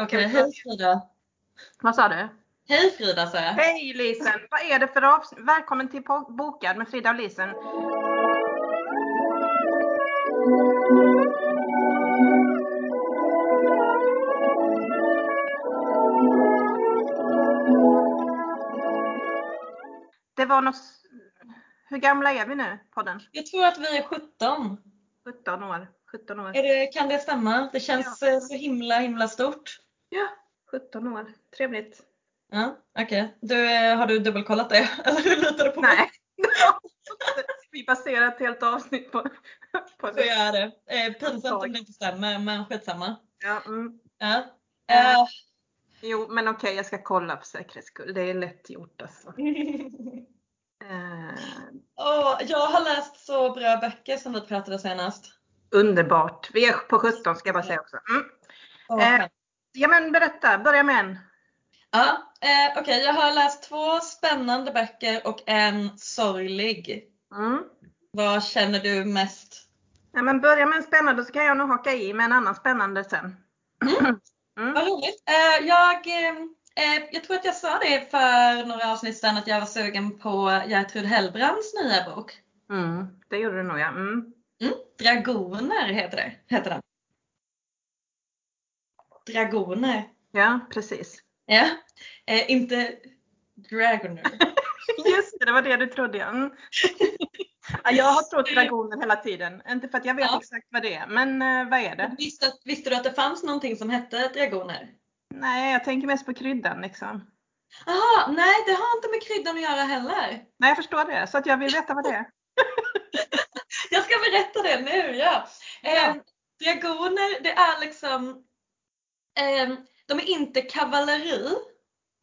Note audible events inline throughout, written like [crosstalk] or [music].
Okej, hej Frida. Vad sa du? Hej Frida sa jag. Hej Lisen! Vad är det för avsnitt? Välkommen till Bokad med Frida och Lisen. Det var något... Hur gamla är vi nu, podden? Jag tror att vi är 17. 17 år. 17 år. Det, kan det stämma? Det känns eh, så himla himla stort. Ja, 17 år. Trevligt. Ja, Okej, du, eh, har du dubbelkollat det? [laughs] Eller hur litar du på mig? Nej. [laughs] Vi baserar ett helt avsnitt på, på Så jag är det. Eh, pinsamt om det inte stämmer, men skitsamma. Ja, mm. Ja. Eh, Jo, men okej, jag ska kolla för säkerhets skull. Det är lätt gjort alltså. [laughs] Eh, Åh, jag har läst så bra böcker som vi pratade senast. underbart. Vi är på 17 ska jag bara säga också. Mm. Åh, Eh. Ja men berätta, börja med en. Ja, eh, okej. Jag har läst två spännande böcker och en sorglig. Mm. Vad känner du mest? Ja, men börja med en spännande så kan jag nog haka i med en annan spännande sen. Mm. [clears throat] Vad roligt. Eh, jag, eh, eh, jag tror att jag sa det för några avsnitt sedan att jag var sugen på Gertrud Hellbrands nya bok. Mm. Det gjorde du nog ja. Mm. Mm. Dragoner heter, det, heter den. Dragoner. Ja, precis. Ja. Eh, inte Dragoner. [laughs] Just det, det var det du trodde. Mm. ja jag har trott dragoner hela tiden. Inte för att jag vet Ja. exakt vad det är, men eh, vad är det? visste, visste du att det fanns någonting som hette dragoner? Nej, jag tänker mest på kryddan liksom. Jaha, nej det har inte med kryddan att göra heller. Nej, jag förstår det. Så att jag vill veta vad det är. [laughs] Jag ska berätta det nu, ja. Ja. Eh, dragoner, det är liksom, de är inte kavalleri,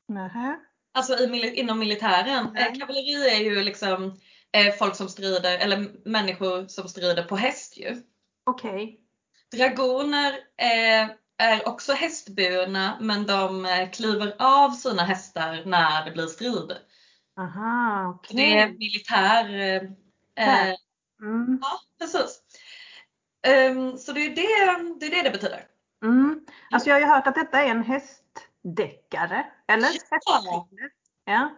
Nähä. alltså i, inom militären. Nej. Eh, kavalleri är ju liksom eh, folk som strider, eller människor som strider på häst ju. Okej. Dragoner eh, är också hästburna men de kliver av sina hästar när det blir strid. Aha, okej. Det är militär. Eh, Mm. ja, precis. Ehm, så det är det, det är det det betyder. Mm. Alltså jag har ju hört att detta är en hästdeckare. Eller? Ja. Ja.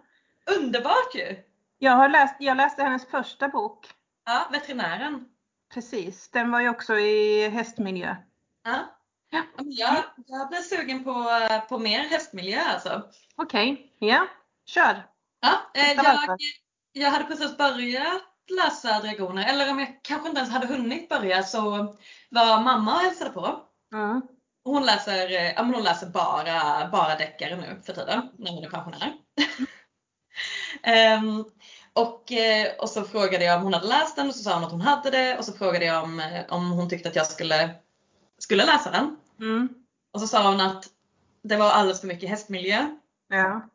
Underbart ju! Jag, har läst, jag läste hennes första bok. Ja, veterinären. Precis. Den var ju också i hästmiljö. Ja. Ja. Jag, jag blir sugen på, på mer hästmiljö alltså. Okej, ja. Kör. Ja, eh, jag, jag hade precis börjat läsa Dragoner, eller om jag kanske inte ens hade hunnit börja så var mamma och hälsade på. Mm. Hon läser, eh, ja, men hon läser bara, bara deckare nu för tiden när hon är pensionär. [laughs] Ehm, och, eh, och så frågade jag om hon hade läst den och så sa hon att hon hade det och så frågade jag om, eh, om hon tyckte att jag skulle, skulle läsa den. Mm. Och så sa hon att det var alldeles för mycket hästmiljö. Ja.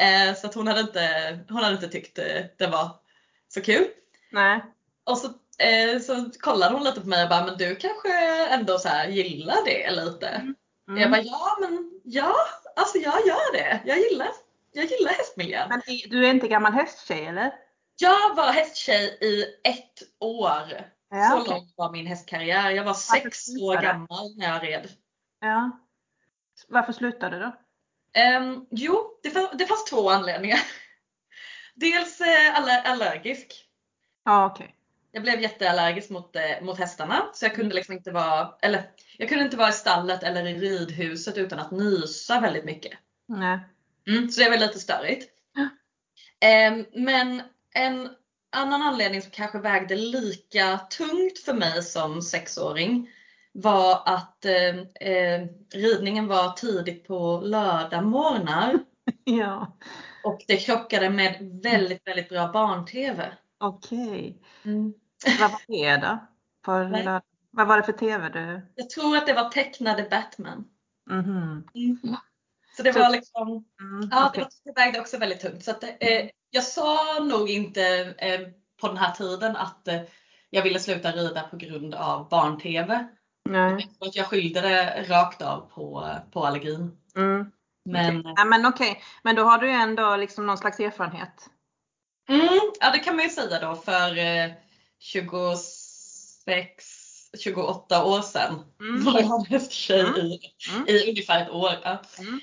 Eh, så att hon hade inte, hon hade inte tyckt det var så kul. Nej. Och så, eh, så kollade hon lite på mig och bara, men du kanske ändå så här gillar det lite? Mm. Jag bara, ja men ja, alltså jag gör det. Jag gillar, jag gillar hästmiljön. Men du är inte gammal hästtjej eller? Jag var hästtjej i ett år. Ja, så okej. långt var min hästkarriär. Jag var sex år gammal när jag red. Ja. Varför slutade du då? Ehm, jo, det, det fanns två anledningar. [laughs] Dels aller, allergisk. Ja, okej. Jag blev jätteallergisk mot, eh, mot hästarna så jag kunde liksom inte vara, eller jag kunde inte vara i stallet eller i ridhuset utan att nysa väldigt mycket. Nej. Mm, så det var lite störigt. Ja. Ehm, men en annan anledning som kanske vägde lika tungt för mig som sexåring var att eh, eh, ridningen var tidigt på lördagmorgnar [laughs] Ja. och det krockade med väldigt, väldigt bra barn-tv. Okej. Mm. Vad var det då? För, vad var det för TV du? Jag tror att det var tecknade Batman. Mhm. Så det Så- var liksom, Mm, ja det, var, det vägde också väldigt tungt. Så att, eh, jag sa nog inte eh, på den här tiden att eh, jag ville sluta rida på grund av barn-tv. Nej. Jag tror att jag skyllde det rakt av på, på allergin. Mm. Men, Okej. Ja, men okej, men då har du ändå liksom någon slags erfarenhet. mm, ja det kan man ju säga då för eh, 26, 28 år sedan Mm. var jag hästtjej Mm. i, Mm. i ungefär ett år. Ja. Mm.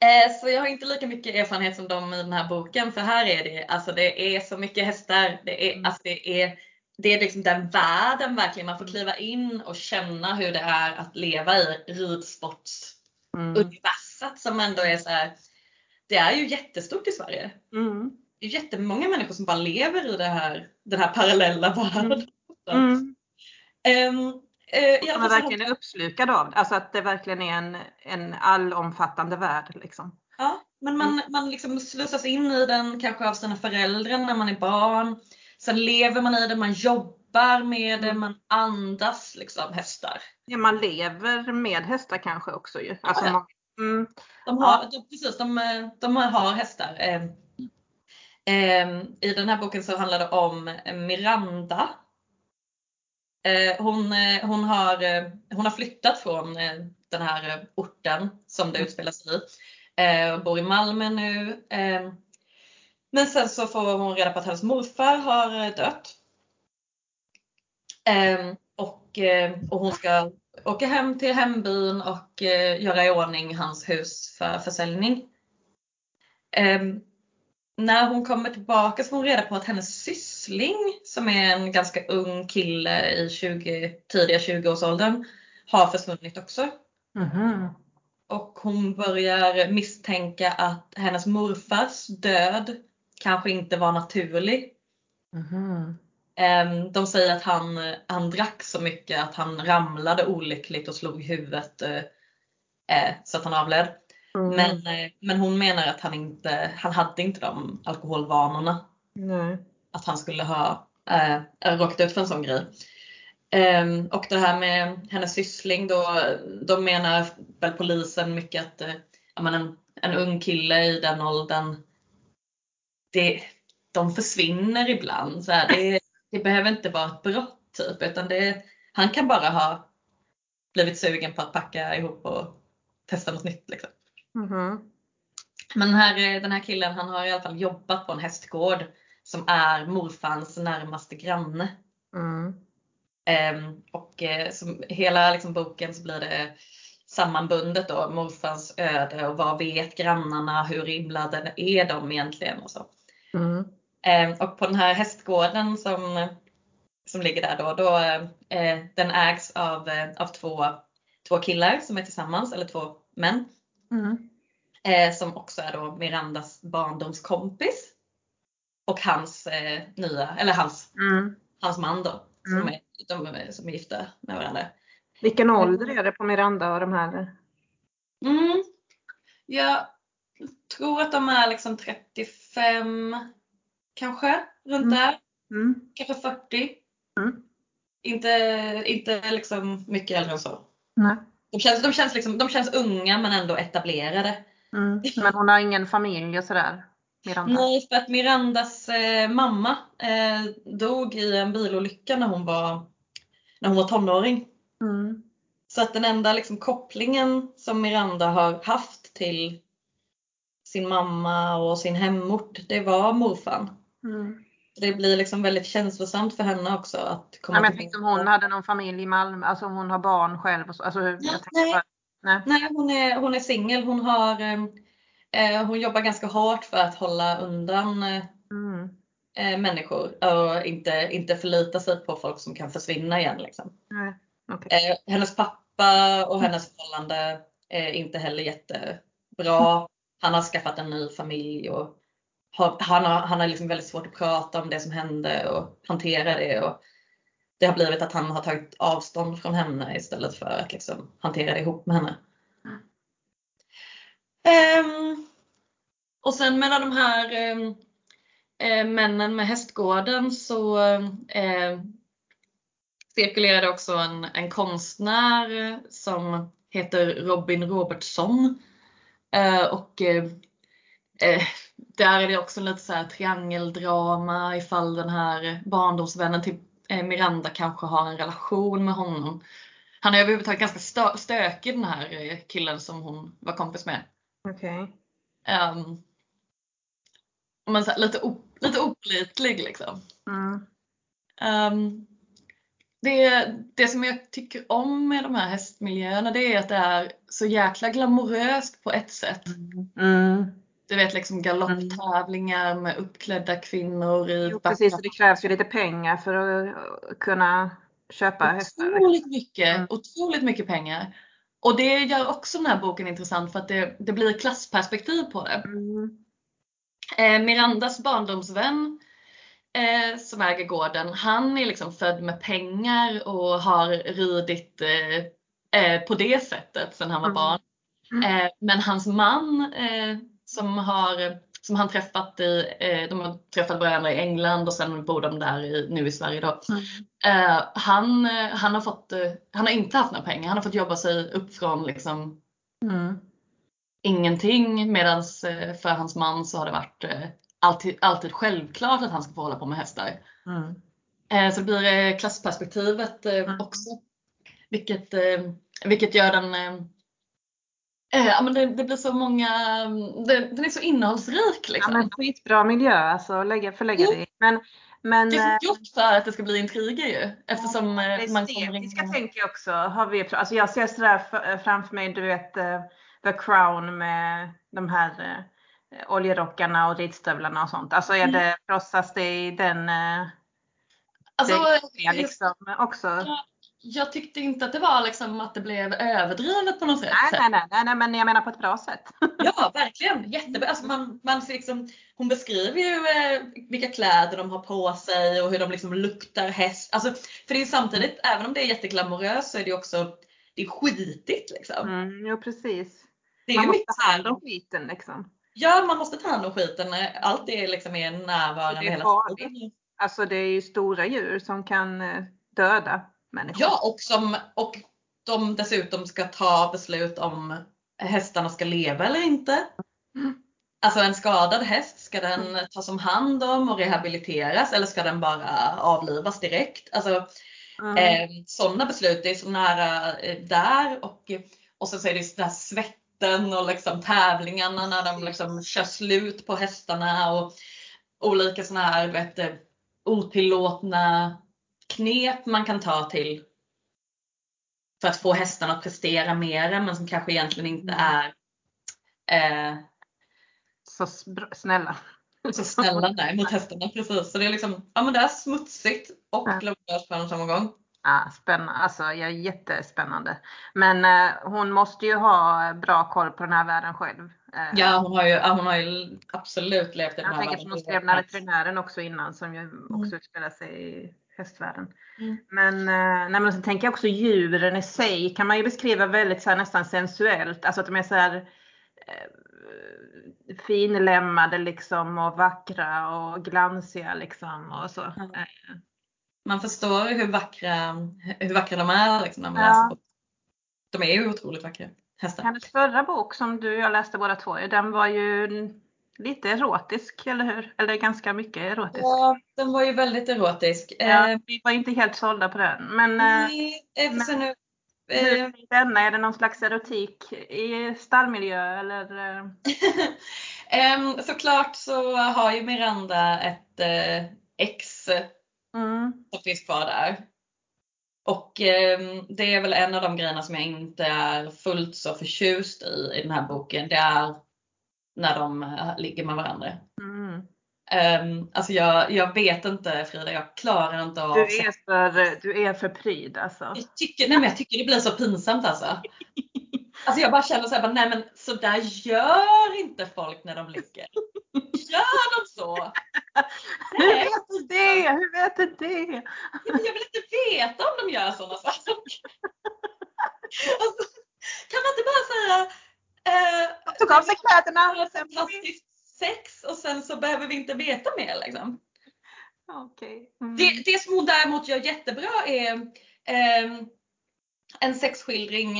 Eh, Så jag har inte lika mycket erfarenhet som de i den här boken för här är det, alltså det är så mycket hästar. Det är, Mm. alltså det är, det är liksom den världen verkligen. Man får kliva in och känna hur det är att leva i ridsportsuniverset Mm. som ändå är så här. Det är ju jättestort i Sverige. Mm. Det är jättemånga människor som bara lever i det här, den här parallella världen. Mm. Ehm, eh, i alla Man verkligen är uppslukad av det. Alltså att det verkligen är en, en allomfattande värld. Liksom. Ja, men man, man liksom slussas in i den kanske av sina föräldrar när man är barn. Sen lever man i den, man jobbar med det, Mm. man andas liksom hästar. Ja, man lever med hästar kanske också ju. Alltså, Ja, ja. man- Mm. De har, de, precis, de, de har hästar. Eh, eh, I den här boken så handlar det om Miranda. Eh, hon, eh, hon, har, eh, hon har flyttat från eh, den här orten som det Mm. utspelar sig i. Eh, och bor i Malmö nu. Men sen så får hon reda på att hennes morfar har dött. Och, och hon ska åka hem till hembyn och göra i ordning hans hus för försäljning. När hon kommer tillbaka så får hon reda på att hennes syssling, som är en ganska ung kille i 20, tidiga 20-årsåldern, har försvunnit också. Mhm. Och hon börjar misstänka att hennes morfars död kanske inte var naturlig. Ehm, De säger att han, han drack så mycket att han ramlade olyckligt och slog huvudet eh, så att han avled. Mm. Men, eh, men hon menar att han inte, han hade inte de alkoholvanorna. Nej. Att han skulle ha eh, råkat ut för en sån grej. Ehm, och det här med hennes syssling då, då menar väl polisen mycket att men en, en ung kille i den åldern, det, de försvinner ibland. Så här, det, det behöver inte vara ett brott typ, utan det, han kan bara ha blivit sugen på att packa ihop och testa något nytt. Liksom. Mhm. Men den här, den här killen han har i alla fall jobbat på en hästgård som är morfans närmaste granne. Mm. Ehm, och eh, som hela liksom, boken så blir det sammanbundet då, morfars öde och vad vet grannarna, hur inblandade är de egentligen och så. Mm. Ehm, och på den här hästgården som, som ligger där då, då eh, den ägs av, eh, av två, två killar som är tillsammans, eller två män. Mm. Eh, som också är då Mirandas barndomskompis. Och hans eh, nya, eller hans, Mm. hans man då. Som, Mm. är, de som är gifta med varandra. Vilken ålder är det på Miranda och de här? Mm. Jag tror att de är liksom 35 kanske, runt Mm. där. Mm. Kanske 40. Mm. Inte, inte liksom mycket äldre än så. Nej. De känns, de, känns liksom, de känns unga men ändå etablerade. Mm. Men hon har ingen familj och sådär? Miranda? Nej, för att Mirandas eh, mamma eh, dog i en bilolycka när hon var, när hon var tonåring. Mm. Så att den enda liksom, kopplingen som Miranda har haft till sin mamma och sin hemort, det var morfan. Mm. Det blir liksom väldigt känslosamt för henne också att komma Nej, men jag tänkte om hon hade någon familj i Malmö, alltså om hon har barn själv. Och så. Alltså, tänkte nej. bara, nej. Nej, hon är, hon är singel. Hon, har, eh, hon jobbar ganska hårt för att hålla undan eh, Mm. eh, människor och inte, inte förlita sig på folk som kan försvinna igen. Liksom. Nej. okej. Eh, hennes pappa och hennes förhållande är inte heller jättebra. [laughs] Han har skaffat en ny familj och har, han har, han har liksom väldigt svårt att prata om det som hände och hantera det. Och det har blivit att han har tagit avstånd från henne istället för att liksom hantera det ihop med henne. Mm. Och sen mellan de här um, eh, männen med hästgården så eh, cirkulerade också en, en konstnär som heter Robin Robertson. Eh, och eh, eh där är det också lite så här triangeldrama ifall den här barndomsvännen till eh, Miranda kanske har en relation med honom. Han är överhuvudtaget ganska stö- stökig den här eh, killen som hon var kompis med. Okej. Um, men så här, lite, o- lite opålitlig liksom. Mm. Ehm, det, det som jag tycker om med de här hästmiljöerna det är att det är så jäkla glamoröst på ett sätt. Mm. Du vet liksom galopptävlingar med uppklädda kvinnor i Jo, precis, det krävs ju lite pengar för att kunna köpa hästar. liksom. Otroligt mycket, Mm. otroligt mycket pengar. Och det gör också den här boken intressant för att det, det blir klassperspektiv på det. Mm. Eh, Mirandas barndomsvän eh, som äger gården, han är liksom född med pengar och har ridit eh, eh, på det sättet sedan han var Mm. barn. Mm. Eh, men hans man eh, som, har, som han träffat i, eh, de har träffat varandra i England och sen bor de där i, nu i Sverige då. Mm. Eh, han, eh, han, har fått, eh, han har inte haft några pengar, han har fått jobba sig upp från liksom Mm. ingenting medan för hans man så har det varit eh, alltid, alltid självklart att han ska få hålla på med hästar. Mm. Eh, Så det blir eh, klassperspektivet eh, Mm. också. Vilket, eh, vilket gör den eh, eh, Ja, men det, det blir så många, det, den är så innehållsrik Ja, liksom. men skitbra miljö alltså att lägga, förlägga Jo. det. Men, men det eh, är så gjort för att det ska bli intriger ju. Eftersom eh, det man kommer in... tänker jag också. Har vi, alltså jag ser sådär f- framför mig, du vet eh, The Crown med de här eh, oljerockarna och ridstövlarna och sånt. Alltså är Mm. det, krossas det i den eh, Alltså, det är liksom också? Ja, jag tyckte inte att det var liksom att det blev överdrivet på något sätt. Nej, nej, nej, nej, nej, men jag menar på ett bra sätt. [laughs] Ja, verkligen. Jättebra. Alltså man, man liksom, hon beskriver ju eh, vilka kläder de har på sig och hur de liksom luktar häst. Alltså, för det är samtidigt, även om det är jätteglamoröst så är det också det är skitigt liksom. Mm, jo, precis. Det är Man måste ta hand om skiten liksom. Ja, man måste ta hand om skiten. Allt det liksom är närvarande Det är hela farligt. tiden. Alltså det är ju stora djur som kan eh, döda människor. Ja, och, som, och de dessutom ska ta beslut om hästarna ska leva eller inte. Mm. Alltså en skadad häst, ska den tas om hand om och rehabiliteras eller ska den bara avlivas direkt? Alltså Mm. eh, sådana beslut, det är så nära eh, där och, och så är det den här svetten och liksom tävlingarna när de liksom kör slut på hästarna och olika sådana här vet, otillåtna knep man kan ta till för att få hästarna att prestera mera men som kanske egentligen inte Mm. är eh, Så snälla. så snälla där mot hästarna. Precis. Så det är liksom, ja men det är smutsigt och Ja. glamoröst på samma gång. Ja, spännande. Alltså, jag är jättespännande. Men eh, hon måste ju ha bra koll på den här världen själv. Eh, Ja hon har ju, ja, hon har ju absolut levt i den jag här tänker världen. som hon skrev den här veterinären också innan som ju också utspelar sig i hästvärlden. Mm. Men, eh, nej, men sen tänker jag också djuren i sig kan man ju beskriva väldigt så här, nästan sensuellt. Alltså att de är så här eh, finlemmade liksom och vackra och glansiga liksom och så. Eh, Man förstår hur vackra, hur vackra de är liksom, när man Ja. läser. De är ju otroligt vackra hästar. Hennes förra bok som du och jag läste båda två, den var ju lite erotisk, eller hur? Eller ganska mycket erotisk. Ja, den var ju väldigt erotisk. Ja, Eh, vi var inte helt sålda på den. Men eh, nej, för men- nu, eh, är denna? Är det någon slags erotik i stallmiljö eller? [laughs] såklart så har ju Miranda ett eh, ex Mm. som finns kvar där. Och ehm, det är väl en av de grejerna som jag inte är fullt så förtjust i i den här boken. Det är när de eh, ligger med varandra. Mm. Um, alltså jag, jag vet inte Frida, jag klarar inte av Du är för, du är för pryd alltså. jag tycker, nej men jag tycker det blir så pinsamt alltså. Alltså jag bara känner så här, bara, nej men så där gör inte folk när de ligger. Gör de så? [laughs] Hur Nej, vet du det? Hur vet du det? Jag vill inte veta om de gör sådana saker. [laughs] Alltså, kan man inte bara säga eh, Tog av sig kläderna. ett fantastiskt sex och sen så behöver vi inte veta mer liksom. Okej. Mm. Det, det som hon däremot gör jättebra är ehm, en sexskildring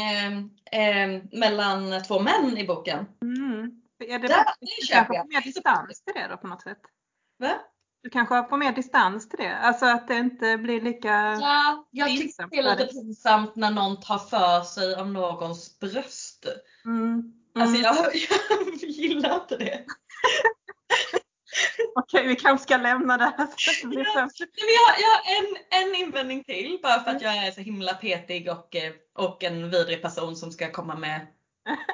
ehm, mellan två män i boken. Mm. Är det, Där, det köper kanske jag. mer distans till det då på något sätt? Va? Du kanske får mer distans till det? Alltså att det inte blir lika... Ja, jag tycker det är lite pinsamt när någon tar för sig om någons bröst. Mm. Alltså Mm. jag, jag gillar inte det. [laughs] Okej, vi kanske ska lämna det här. Ja. jag, har- jag har en, en invändning till bara för att jag är så himla petig och, eh, och en vidrig person som ska komma med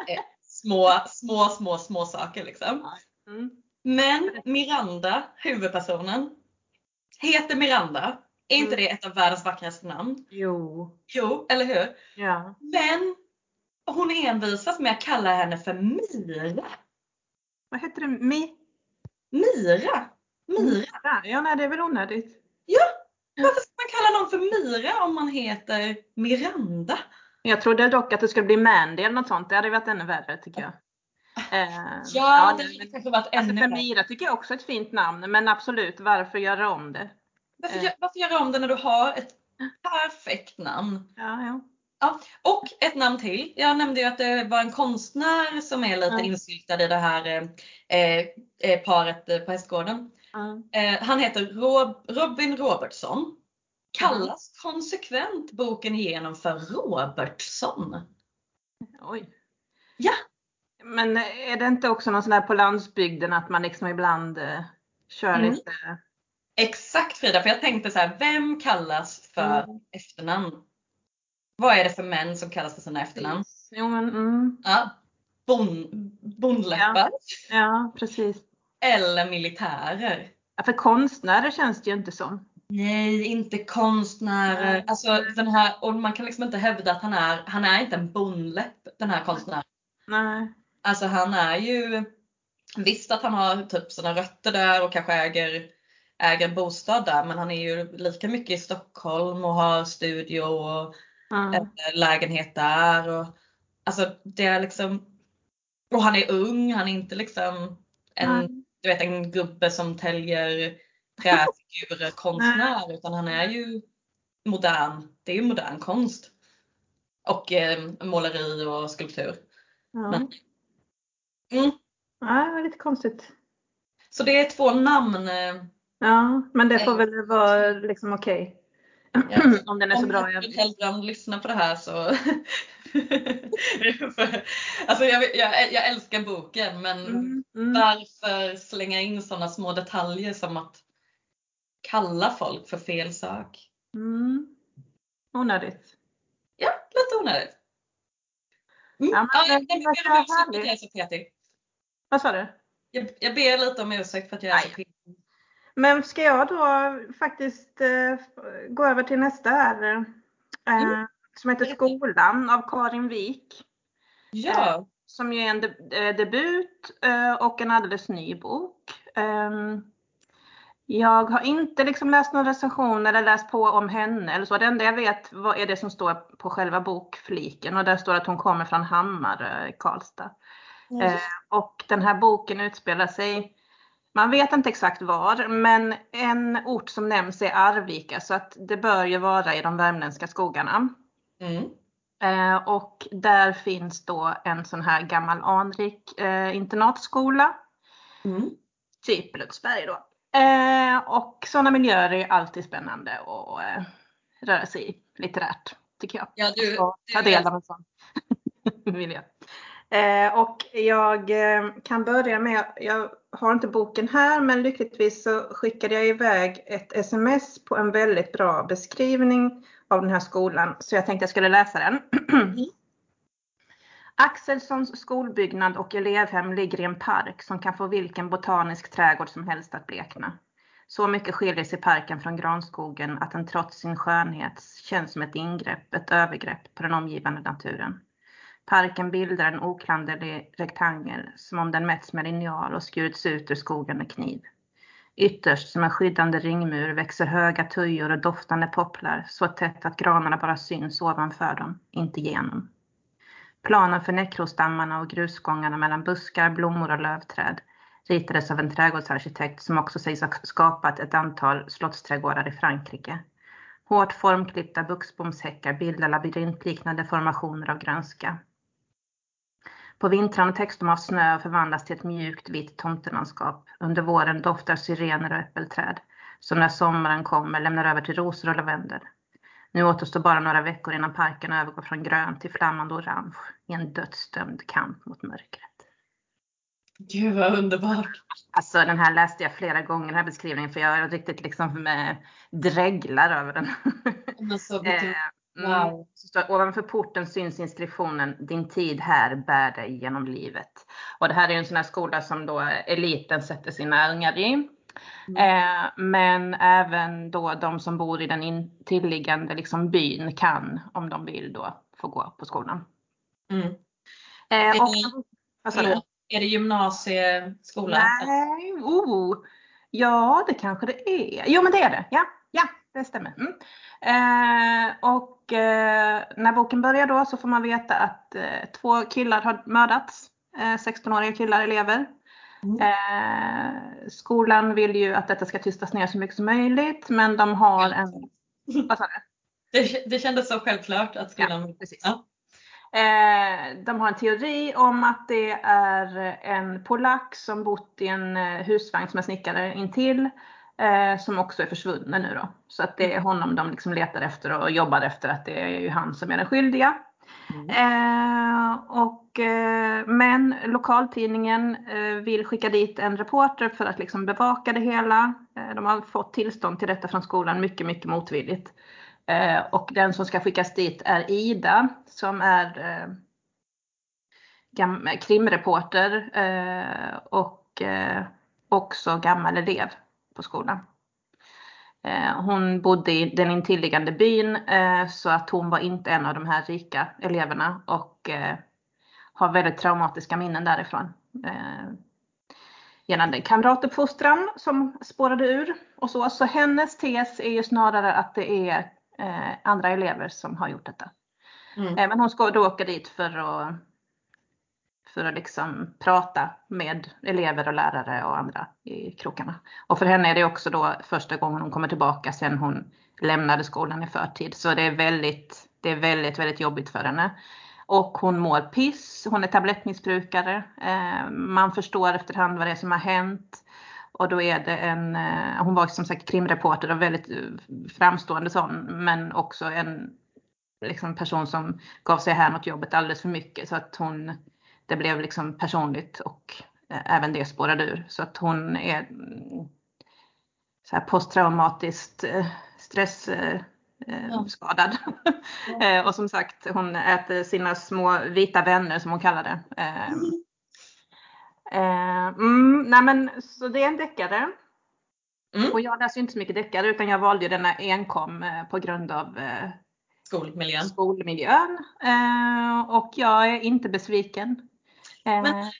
eh, små, små, små, små saker liksom. Mm. Men Miranda, huvudpersonen, heter Miranda. Är inte Mm. det ett av världens vackraste namn? Jo. Jo, eller hur? Ja. Men hon envisas med att kalla henne för Mira. Vad heter det? Mi? Mira? Mira? Ja, nej det är väl onödigt. Varför ska man kalla någon för Mira om man heter Miranda? Jag trodde dock att det skulle bli Mandy eller något sånt. Det hade varit ännu värre tycker jag. Eh, Ja, det nej, hade kanske varit Alltså ännu värre. Femira tycker jag också är ett fint namn, men absolut, varför göra om det? Varför, Eh. varför göra om det när du har ett perfekt namn? Ja, ja. Och ett namn till. Jag nämnde ju att det var en konstnär som är lite Ja. insyltad i det här eh, eh, paret eh, på hästgården. ja. Eh, han heter Rob, Robin Robertson. Kallas konsekvent boken igenom för Robertsson. Oj. Ja. Men är det inte också någon sån där på landsbygden att man liksom ibland eh, kör Mm. lite... Exakt Frida, för jag tänkte så här, vem kallas för Mm. efternamn? Vad är det för män som kallas för sina efternamn? Jo, men, mm. Ja. Bon, bondläppar Ja, precis. eller militärer? Ja, för konstnärer känns det ju inte som. Nej, inte konstnärer. Nej. Alltså den här, och man kan liksom inte hävda att han är, han är inte en bondläpp den här konstnären. Nej. Alltså han är ju, visst att han har typ sina rötter där och kanske äger, äger en bostad där men han är ju lika mycket i Stockholm och har studio och eh, lägenhet där. Och, alltså det är liksom, och han är ung, han är inte liksom en, Nej. du vet, en gubbe som täljer träfigurer [laughs] konstnär utan han är ju modern. Det är ju modern konst. Och eh, måleri och skulptur. Men- Mm. ja, det var lite konstigt. Så det är två namn. eh, Ja, men det får väl vara liksom okej. Ja. [laughs] Om den är så Om bra. Jag... Hellbrand lyssnar på det här så... [laughs] alltså jag, jag, jag älskar boken men Mm, mm. varför slänga in sådana små detaljer som att kalla folk för fel sak? Mm. Onödigt. Ja, lite onödigt. Mm. Ja, Ja, men jag, det jag, om ursäkt för att härligt. jag är så petig. Vad sa du? Jag, jag ber lite om ursäkt för att jag är så petig. Men ska jag då faktiskt eh, gå över till nästa här. Eh, Mm. Som heter Skolan av Karin Wik. Ja, Som ju är en de- eh, debut eh, och en alldeles ny bok. Ehm, Jag har inte liksom läst någon recension eller läst på om henne eller så. Det enda jag vet vad är det som står på själva bokfliken och där står att hon kommer från Hammarö i Karlstad. Eh, och den här boken utspelar sig, man vet inte exakt var, men en ort som nämns är Arvika så att det bör ju vara i de värmländska skogarna. mm. Eh, och där finns då en sån här gammal anrik eh, internatskola, Mm. typ Lundsberg då. Eh, och sådana miljöer är alltid spännande att eh, röra sig i litterärt, tycker jag. Ja, du, Och ta du del av en sån [laughs] miljö. Eh, och jag eh, kan börja med, jag har inte boken här, men lyckligtvis så skickade jag iväg ett sms på en väldigt bra beskrivning av den här skolan, så jag tänkte jag skulle läsa den. [clears throat] Axelssons skolbyggnad och elevhem ligger i en park som kan få vilken botanisk trädgård som helst att blekna. Så mycket skiljer sig parken från granskogen att den trots sin skönhet känns som ett ingrepp, ett övergrepp på den omgivande naturen. Parken bildar en oklanderlig rektangel som om den mätts med linjal och skurits ut ur skogen med kniv. Ytterst som en skyddande ringmur växer höga tujor och doftande popplar så tätt att granarna bara syns ovanför dem, inte genom. Planen för näckrostammarna och grusgångarna mellan buskar, blommor och lövträd ritades av en trädgårdsarkitekt som också sägs ha skapat ett antal slottsträdgårdar i Frankrike. Hårt formklippta buxbomshäckar bildar labyrintliknande formationer av grönska. På vintrarna täcks de av snö och förvandlas till ett mjukt vitt tomtelandskap. Under våren doftar syrener och äppelträd, som när sommaren kommer lämnar över till rosor och lavendel. Nu återstår bara några veckor innan parken övergår från grön till flammande orange i en dödsdömd kamp mot mörkret. Gud vad underbart. Alltså den här läste jag flera gånger den här beskrivningen för jag riktigt liksom med dreglar över den. Eh, Wow. mm. Så står, ovanför porten syns inskriptionen Din tid här bär dig genom livet. Och det här är en sån här skola som då eliten sätter sina ungar i. Mm. Eh, men även då de som bor i den intilliggande liksom byn kan, om de vill då, få gå på skolan. Mm. Eh, och? Förlåt, är det gymnasieskola? Nej, oh. Ja, det kanske det är. Jo, men det är det. Ja, ja det stämmer. Mm. Eh, och eh, när boken börjar då så får man veta att eh, två killar har mördats. Eh, 16-åriga killar, elever. Mm. Eh, skolan vill ju att detta ska tystas ner så mycket som möjligt, men de har en... Vad sa du? Det, det kändes så självklart att skolan... Precis. Ja. Eh, de har en teori om att det är en polack som bott i en eh, husvagn som är snickare intill. Eh, som också är försvunnen nu då. Så att det är honom de liksom letar efter och jobbar efter att det är ju han som är den skyldiga. Mm. Eh, och, eh, men lokaltidningen eh, vill skicka dit en reporter för att liksom bevaka det hela. Eh, de har fått tillstånd till detta från skolan mycket, mycket motvilligt. Eh, och den som ska skickas dit är Ida som är krimreporter och också gammal elev på skolan. Eh, hon bodde i den intilliggande byn eh, så att hon var inte en av de här rika eleverna och eh, har väldigt traumatiska minnen därifrån. Eh, gällande kamratuppfostran som spårade ur och så. Så hennes tes är ju snarare att det är andra elever som har gjort detta. Mm. Men hon ska då åka dit för att, för att liksom prata med elever och lärare och andra i krokarna. Och för henne är det också då första gången hon kommer tillbaka sen hon lämnade skolan i förtid. Så det är väldigt, det är väldigt, väldigt jobbigt för henne. Och hon mår piss, hon är tablettmissbrukare. Eh, man förstår efterhand vad det är som har hänt. Och då är det en, eh, hon var som sagt krimreporter och väldigt eh, framstående sån, men också en liksom, person som gav sig här mot jobbet alldeles för mycket så att hon, det blev liksom personligt och eh, även det spårade ur. Så att hon är mm, så här posttraumatiskt eh, stressskadad. Ja. skadad. [laughs] Eh, och som sagt, hon äter sina små vita vänner som hon kallar det. Eh, mm, nej men, så det är en deckare. Mm. Och jag läser inte så mycket deckare utan jag valde ju denna enkom på grund av Skolmiljön. skolmiljön. Och jag är inte besviken. Eh, Men-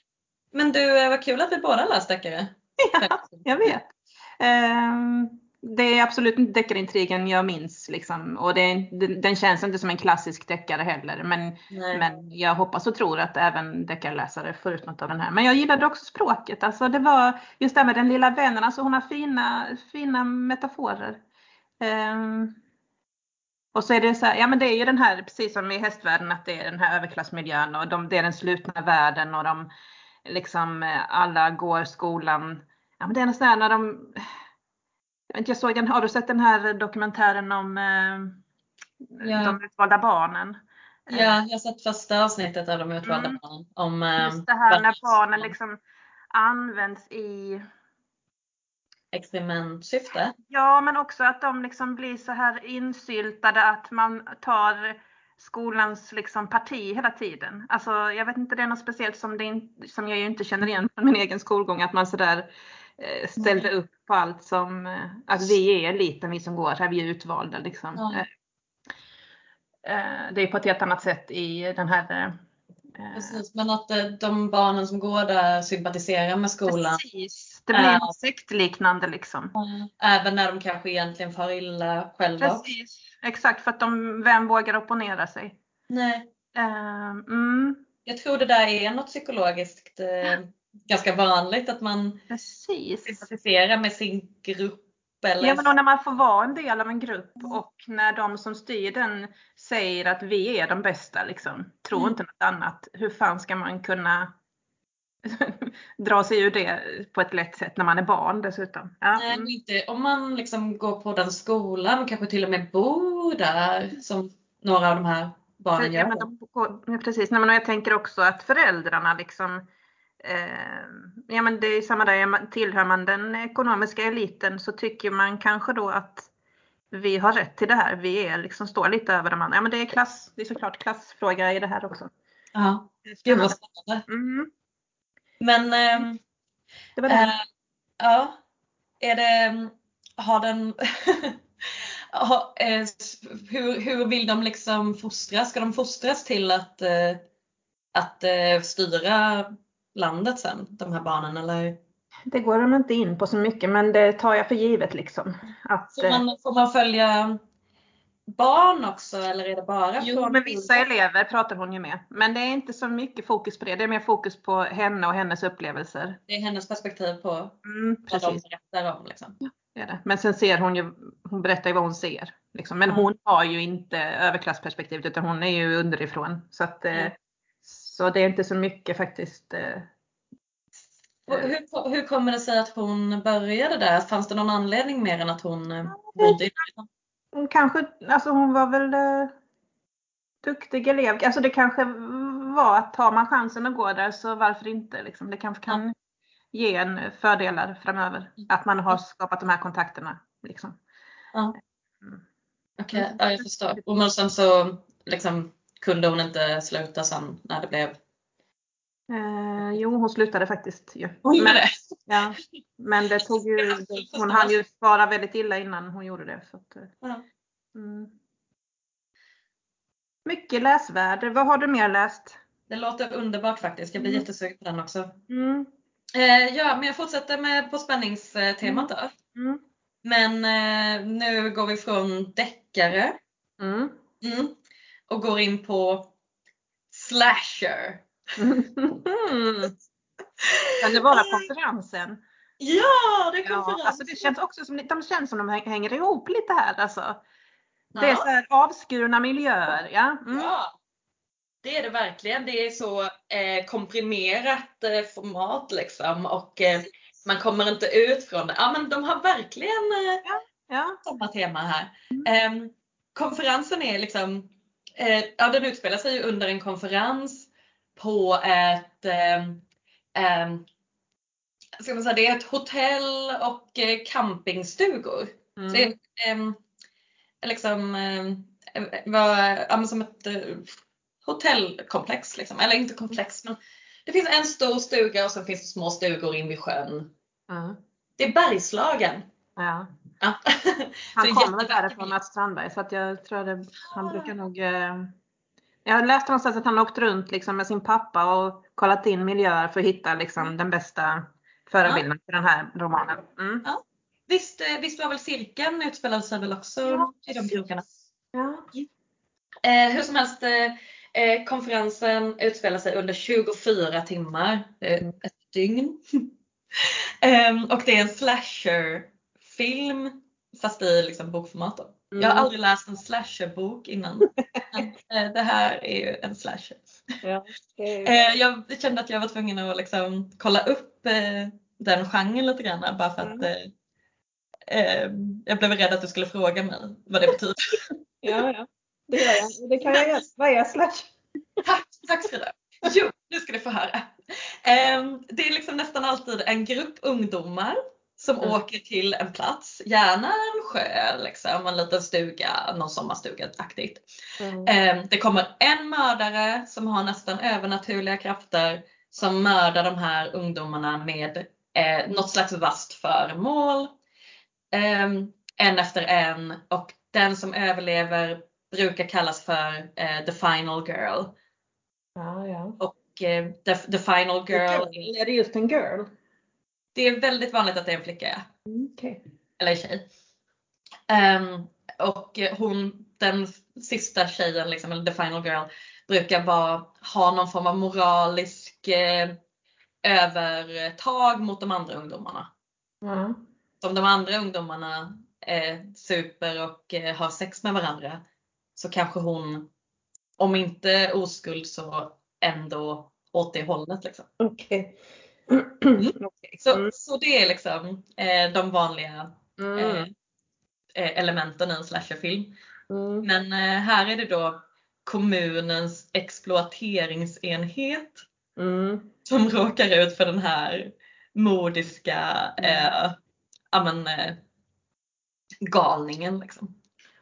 Men du, eh, vad kul att vi båda läst deckare. [laughs] ja, jag vet. Eh, det är absolut inte deckarintrigen jag minns. Liksom. Och det, den, känns inte som en klassisk deckare heller. Men, Nej. men jag hoppas och tror att även deckarläsare får ut något av den här. Men jag gillade också språket. Alltså det var just det här med den lilla vännen. Alltså hon har fina, fina metaforer. Ehm, och så är det så här, ja men det är ju den här, precis som i hästvärlden, att det är den här överklassmiljön och de, det är den slutna världen och de liksom alla går skolan. Ja men det är något sånt här när de, jag, vet inte, jag såg den, har du sett den här dokumentären om Ja. de utvalda barnen? Ja, jag har sett första avsnittet av de utvalda Mm. barnen. Om, eh, Just det här när barnen liksom används i experimentsyfte. Ja, men också att de liksom blir så här insyltade att man tar skolans liksom parti hela tiden. Alltså, jag vet inte, det är något speciellt som, det som jag ju inte känner igen från min egen skolgång, att man sådär eh, ställde upp på allt som, eh, att vi är eliten, vi som går här, vi är utvalda liksom. Ja. Eh, det är på ett helt annat sätt i den här Precis, men att de barnen som går där sympatiserar med skolan. Precis, det blir Ja. något sektliknande liksom. Även när de kanske egentligen far illa själva. Precis, exakt för att de, vem vågar opponera sig? Nej, Eh, mm, jag tror det där är något psykologiskt eh, ganska vanligt att man precis. sympatiserar med sin grupp. Eller... Ja, men och när man får vara en del av en grupp och när de som styr den säger att vi är de bästa, liksom, tror Mm. inte något annat. Hur fan ska man kunna [laughs] dra sig ur det på ett lätt sätt när man är barn dessutom? Ja, Nej, mm. inte om man liksom går på den skolan och kanske till och med bor där som några av de här barnen Ja, gör. men de, går- ja, precis. Nej, men jag tänker också att föräldrarna liksom eh, ja men det är samma där, tillhör man den ekonomiska eliten så tycker man kanske då att vi har rätt till det här. Vi är liksom, står lite över de andra. Ja men det är klass, det är såklart klassfråga i det här också. Ja, gud vad spännande. Mm, Men ehm, det var det. Eh, ja, är det, har den, [laughs] ha, eh, hur, hur vill de liksom fostras? Ska de fostras till att, eh, att eh, styra landet sen, de här barnen? Eller Det går de inte in på så mycket men det tar jag för givet liksom. Att, eh, man, får man följa barn också eller är det bara Jo, från men vissa elever pratar hon ju med. Men det är inte så mycket fokus på det. Det är mer fokus på henne och hennes upplevelser. Det är hennes perspektiv på Mm, vad de berättar om. Liksom. Det är det. Men sen ser hon ju, hon berättar ju vad hon ser. Liksom. Men Mm. hon har ju inte överklassperspektivet utan hon är ju underifrån. Så, att, eh, Mm. så det är inte så mycket faktiskt. eh, Hur, hur kommer det sig att hon började där? Fanns det någon anledning mer än att hon eh, bodde i Hon kanske, alltså hon var väl eh, duktig elev. Alltså det kanske var att tar man chansen att gå där så varför inte liksom. Det kanske kan ge en fördelar framöver. Att man har skapat de här kontakterna. Liksom. Ja. Mm. Okej, ja, jag förstår. Och men sen så liksom, kunde hon inte sluta sen när det blev... Eh, jo, hon slutade faktiskt ju. Hon men, det? ja, men det tog ju, hon hann ju spara väldigt illa innan hon gjorde det. Så att, eh, mm. Mycket läsvärd. Vad har du mer läst? Det låter underbart faktiskt. Jag blir Mm. jättesugen på den också. Mm. Eh, ja, men jag fortsätter med på spänningstemat då. Mm. Men eh, nu går vi från deckare Mm. mm, och går in på slasher. [laughs] Kan det vara konferensen? Ja, det är Ja, konferens. alltså det känns också som, de känns som de hänger ihop lite här alltså. Det är Ja. så här avskurna miljöer. Ja. Mm. Ja, det är det verkligen. Det är så eh, komprimerat eh, format liksom och eh, man kommer inte ut från det. Ja men de har verkligen eh, Ja. samma tema här. Ehm, konferensen är liksom, eh, ja den utspelar sig under en konferens på ett, ehm, ehm, ska man säga, det är ett hotell och eh, campingstugor. Mm. Så det är ehm, liksom eh, var, som ett eh, hotellkomplex. Liksom. Eller inte komplex men det finns en stor stuga och så finns det små stugor in vid sjön. Mm. Det är Bergslagen. Ja. Ja. [laughs] Han kommer väl därifrån. Mats Strandberg, så att jag tror det, han brukar nog... Jag läste någonstans att han har åkt runt liksom, med sin pappa och kollat in miljöer för att hitta liksom, den bästa förebilden för den här romanen. Mm. Visst, eh, visst var väl cirkeln utspelade sig väl också Ja, i de krokarna? Ja. Eh, hur som helst, eh, eh, konferensen utspelar sig under 24 timmar, eh, ett dygn. [laughs] Ehm, och det är en slasherfilm fast i liksom bokformat. Då. Jag har Mm. aldrig läst en slasherbok innan. [laughs] Men, eh, det här är ju en slasher. Ja. Eh, jag kände att jag var tvungen att liksom kolla upp eh, den genren lite grann bara för att Mm. eh, jag blev rädd att du skulle fråga mig vad det betyder. [laughs] ja, ja. Det gör jag. Det kan jag göra. Vad är slash? Tack, tack Frida. Jo, nu ska ni få höra. Ehm, Det är liksom nästan alltid en grupp ungdomar som Mm. åker till en plats, gärna en sjö, liksom, en liten stuga, någon sommarstuga-aktigt. Mm. Ehm, Det kommer en mördare som har nästan övernaturliga krafter som mördar de här ungdomarna med eh, något slags vasst föremål. Ehm, en efter en och den som överlever brukar kallas för eh, the final girl. Ja, ja. Och eh, the, the final girl, Är det just en girl? Det är väldigt vanligt att det är en flicka, ja. Mm, Okej. eller tjej. Ehm, och hon, den sista tjejen, liksom, eller the final girl, brukar vara, ha någon form av moralisk eh, övertag mot de andra ungdomarna. Ja. Om de andra ungdomarna eh, super och eh, har sex med varandra så kanske hon, om inte oskuld så ändå åt det hållet. Liksom. Okej. [clears throat] Okej. Så, Mm. så det är liksom eh, de vanliga eh, Mm. eh, elementen i en slasherfilm. Mm. Men eh, här är det då kommunens exploateringsenhet Mm. som råkar ut för den här mordiska Mm. eh, ja, men, eh, galningen. Liksom.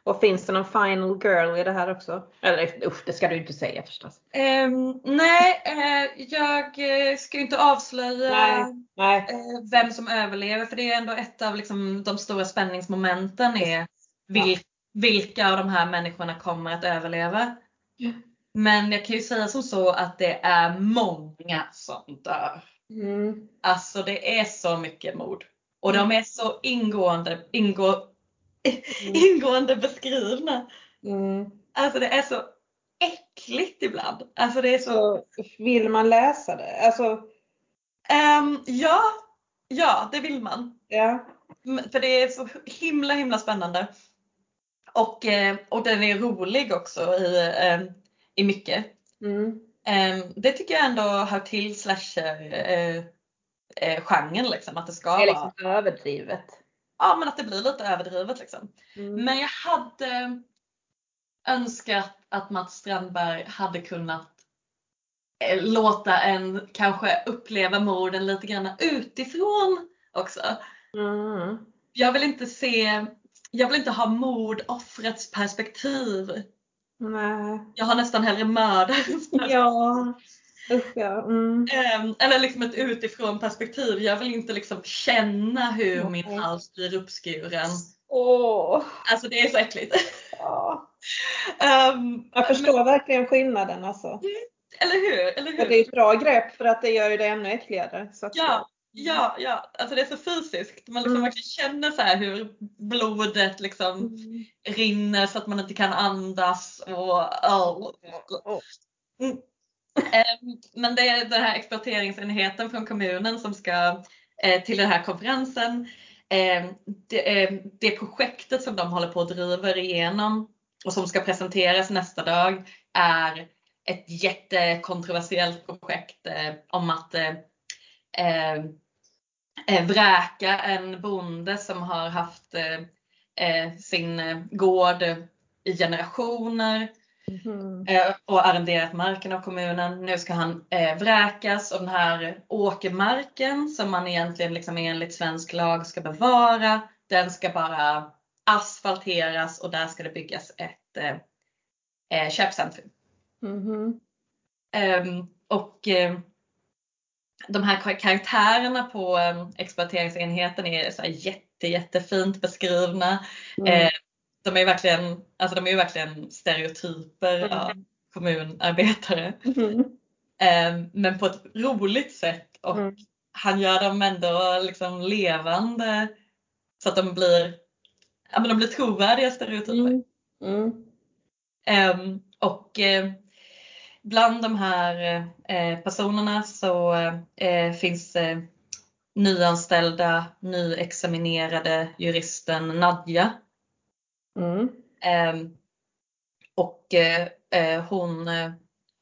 Och finns det någon final girl i det här också? Eller usch, det ska du inte säga förstås. Ehm, nej, eh, jag eh, ska ju inte avslöja Nej. Nej. eh, vem som överlever för det är ändå ett av liksom, de stora spänningsmomenten är vil, vilka av de här människorna kommer att överleva. Ja. Men jag kan ju säga som så att det är många som dör. Mm. Alltså det är så mycket mord. Och Mm. de är så ingående, ingå, Mm. [laughs] ingående beskrivna. Mm. Alltså det är så äckligt ibland. Alltså det är så vill man läsa det? Alltså, Ehm, ja, ja, det vill man. ja. Mm, För det är så himla himla spännande. Och, eh, och den är rolig också i, ehm, i mycket. Mm. Ehm, det tycker jag ändå hör till slasher eh, eh, liksom. Att det ska Det är vara, liksom överdrivet. Ja men att det blir lite överdrivet liksom. Mm. Men jag hade önskat att Mats Strandberg hade kunnat eh, låta en kanske uppleva morden lite grann utifrån också. Mm. Jag vill inte se, jag vill inte ha mordoffrets perspektiv. Nej. Jag har nästan hellre mördarens perspektiv. Ja. Usch ja. Mm. Ehm, Eller liksom ett utifrån perspektiv. Jag vill inte liksom känna hur min Nej. hals blir uppskuren. Åh. Alltså det är så äckligt. Ja. [laughs] Ehm, Jag förstår verkligen skillnaden alltså. Eller hur? Eller Och hur? det är ett bra grepp för att det gör ju det ännu äckligare. Så att, Ja, ja, ja. Alltså det är så fysiskt. Man liksom Mm. verkligen känner så här hur blodet liksom Mm. rinner så att man inte kan andas och oh. Mm. Ehm, men det är den här exploateringsenheten från kommunen som ska eh, till den här konferensen. Ehm, det, det projektet som de håller på att driva igenom och som ska presenteras nästa dag är ett jättekontroversiellt projekt eh, om att eh, ehm, vräka en bonde som har haft sin gård i generationer Eh, och arrenderat marken av kommunen. Nu ska han eh, vräkas och den här åkermarken som man egentligen liksom enligt svensk lag ska bevara, den ska bara asfalteras och där ska det byggas ett eh, eh, köpcentrum. Mhm. Ehm, och eh, de här kar- karaktärerna på eh, exploateringsenheten är så jätte, jättefint beskrivna. Mm. Eh, de är ju verkligen, alltså de är verkligen stereotyper Mm. av kommunarbetare. Mhm. Eh, men på ett roligt sätt och Mm. han gör dem ändå liksom levande så att de blir, ja, men de blir trovärdiga stereotyper. Mm. Mm. Ehm, och eh, bland de här eh, personerna så eh, finns eh, nyanställda, nyexaminerade juristen Nadja. Mm. Ehm, och eh, eh, hon eh,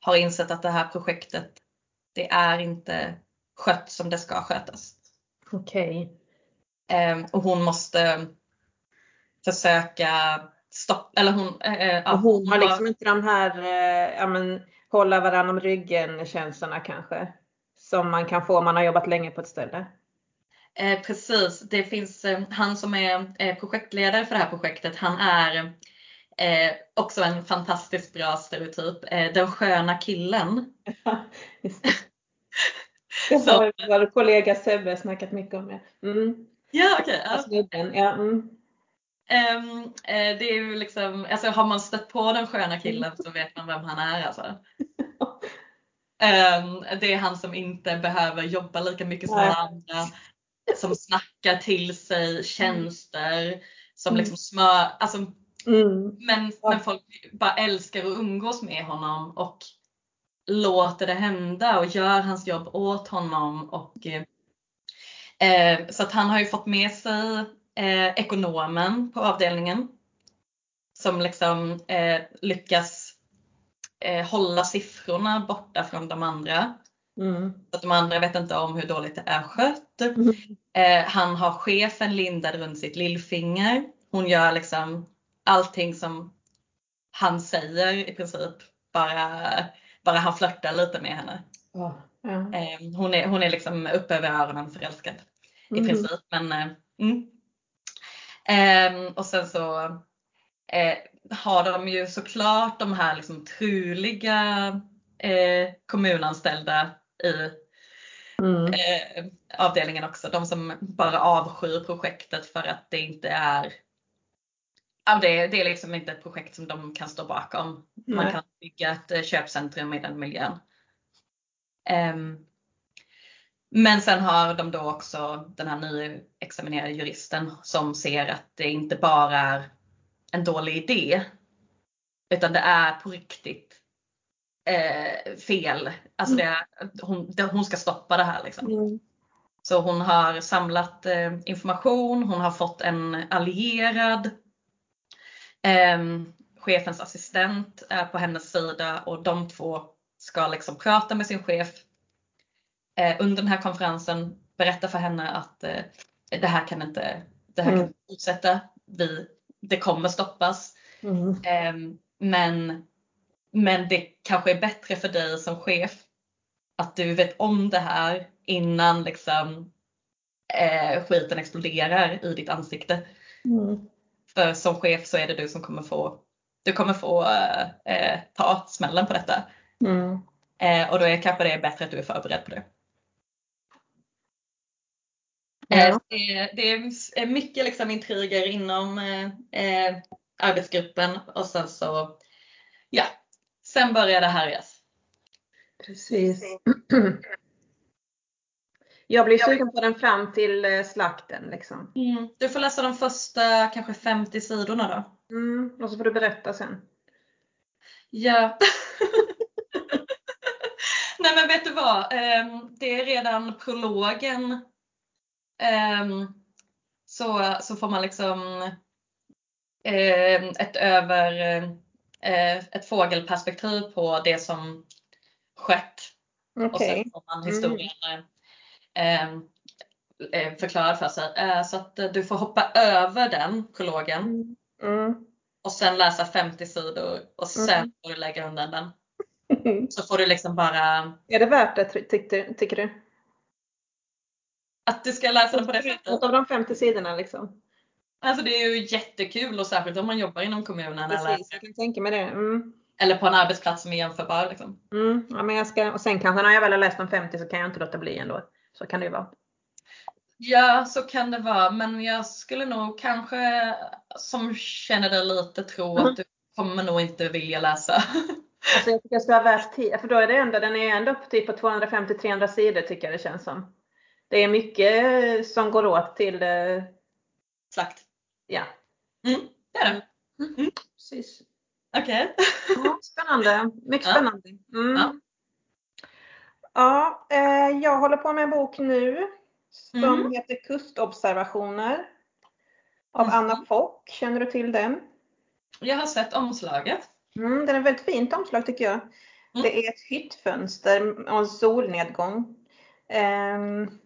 har insett att det här projektet, det är inte skött som det ska skötas. Okej. Ehm, och hon måste försöka stoppa, eller hon, eh, eh, ja, hon har liksom inte de här, eh, ja men hålla varandra om ryggen känslorna kanske. Som man kan få om man har jobbat länge på ett ställe. Eh, precis, det finns eh, han som är eh, projektledare för det här projektet. Han är eh, också en fantastiskt bra stereotyp. Eh, den sköna killen. [laughs] Just det. [laughs] Har vår kollega Sebbe snackat mycket om. Ja. Mm. Ja, okej. ja. Snubben. Ja, mm. Ehm, eh, det är ju liksom, alltså har man stött på den sköna killen så vet man vem han är alltså. [laughs] Ehm, det är han som inte behöver jobba lika mycket som alla andra. Som snackar till sig tjänster. Som Mm. liksom smör, alltså Mm. Men, men folk bara älskar att umgås med honom och låter det hända och gör hans jobb åt honom. Och, eh, så att han har ju fått med sig eh, ekonomen på avdelningen. Som liksom eh, lyckas eh, hålla siffrorna borta från de andra. Mm. Att de andra vet inte om hur dåligt det är skött. Mm. Eh, han har chefen lindad runt sitt lillfinger. Hon gör liksom allting som han säger i princip. Bara, bara han flörtar lite med henne. Ja. Ja. Eh, hon, är, hon är liksom uppe över öronen förälskad i Mhm. princip. Men, eh, mm. Ehm, och sen så eh, har de ju såklart de här liksom truliga eh, kommunanställda i Mm. eh, avdelningen också. De som bara avskyr projektet för att det inte är Ja, det, det är liksom inte ett projekt som de kan stå bakom. Man Nej. kan bygga ett eh, köpcentrum i den miljön. Ehm, men sen har de då också den här nyexaminerade juristen som ser att det inte bara är en dålig idé. Utan det är på riktigt eh, fel. Alltså det är, hon, det, hon ska stoppa det här liksom. Mm. Så hon har samlat eh, information, hon har fått en allierad. Ehm, chefens assistent är på hennes sida och de två ska liksom prata med sin chef eh, under den här konferensen, berätta för henne att eh, det här kan inte, det här kan Mm. inte fortsätta. Vi, det kommer stoppas. Mm. Ehm, men, men det kanske är bättre för dig som chef att du vet om det här innan liksom, eh, skiten exploderar i ditt ansikte. Mm. För som chef så är det du som kommer få, du kommer få eh, eh, ta smällen på detta. Mm. Eh, och då är kanske det är bättre att du är förberedd på det. Ja. Eh, det, det är mycket liksom intriger inom eh, eh, arbetsgruppen och sen så, ja, sen börjar det härjas. Precis. [clears throat] Jag blir sugen på den fram till eh, slakten liksom. Mm. Du får läsa de första kanske 50 sidorna då. Mm. Och så får du berätta sen. Ja. [laughs] Nej men vet du vad? Ehm, Det är redan prologen. Ehm, Så, så får man liksom ehm, ett över eh, ett fågelperspektiv på det som skett. Och Okej. sen får man Mm. historien eh, förklarad för sig. Eh, Så att eh, du får hoppa över den prologen Mm. Mm. och sen läsa 50 sidor och sen Mm. får du lägga undan den. [laughs] Så får du liksom bara Är det värt det ty- tyckte, tycker du? Att du ska läsa den på det sättet. Något av de 50 sidorna liksom? Alltså det är ju jättekul och särskilt om man jobbar inom kommunen eller, Precis, jag kan tänka mig det. Mm. eller på en arbetsplats som är jämförbar. Liksom. Mm. Ja, men jag ska, och sen kanske när jag väl har läst de 50 så kan jag inte låta bli ändå. Så kan det ju vara. Ja, så kan det vara. Men jag skulle nog kanske som känner dig lite tro Mm. att du kommer nog inte vilja läsa. [laughs] Alltså jag tycker jag ska ha värt tid. För då är det ändå, den är ändå typ på 250-300 sidor tycker jag det känns som. Det är mycket som går åt till, eh, Slakt. Ja, Mm, det är det. precis. Okej. Ja, spännande. Mycket spännande. Mm. Ja. Ja, eh, jag håller på med en bok nu som Mm. heter Kustobservationer av Mhm. Anna Fock. Känner du till den? Jag har sett omslaget. Mm, den är väldigt fint omslag tycker jag. Det är ett hyttfönster och en solnedgång. Ehm,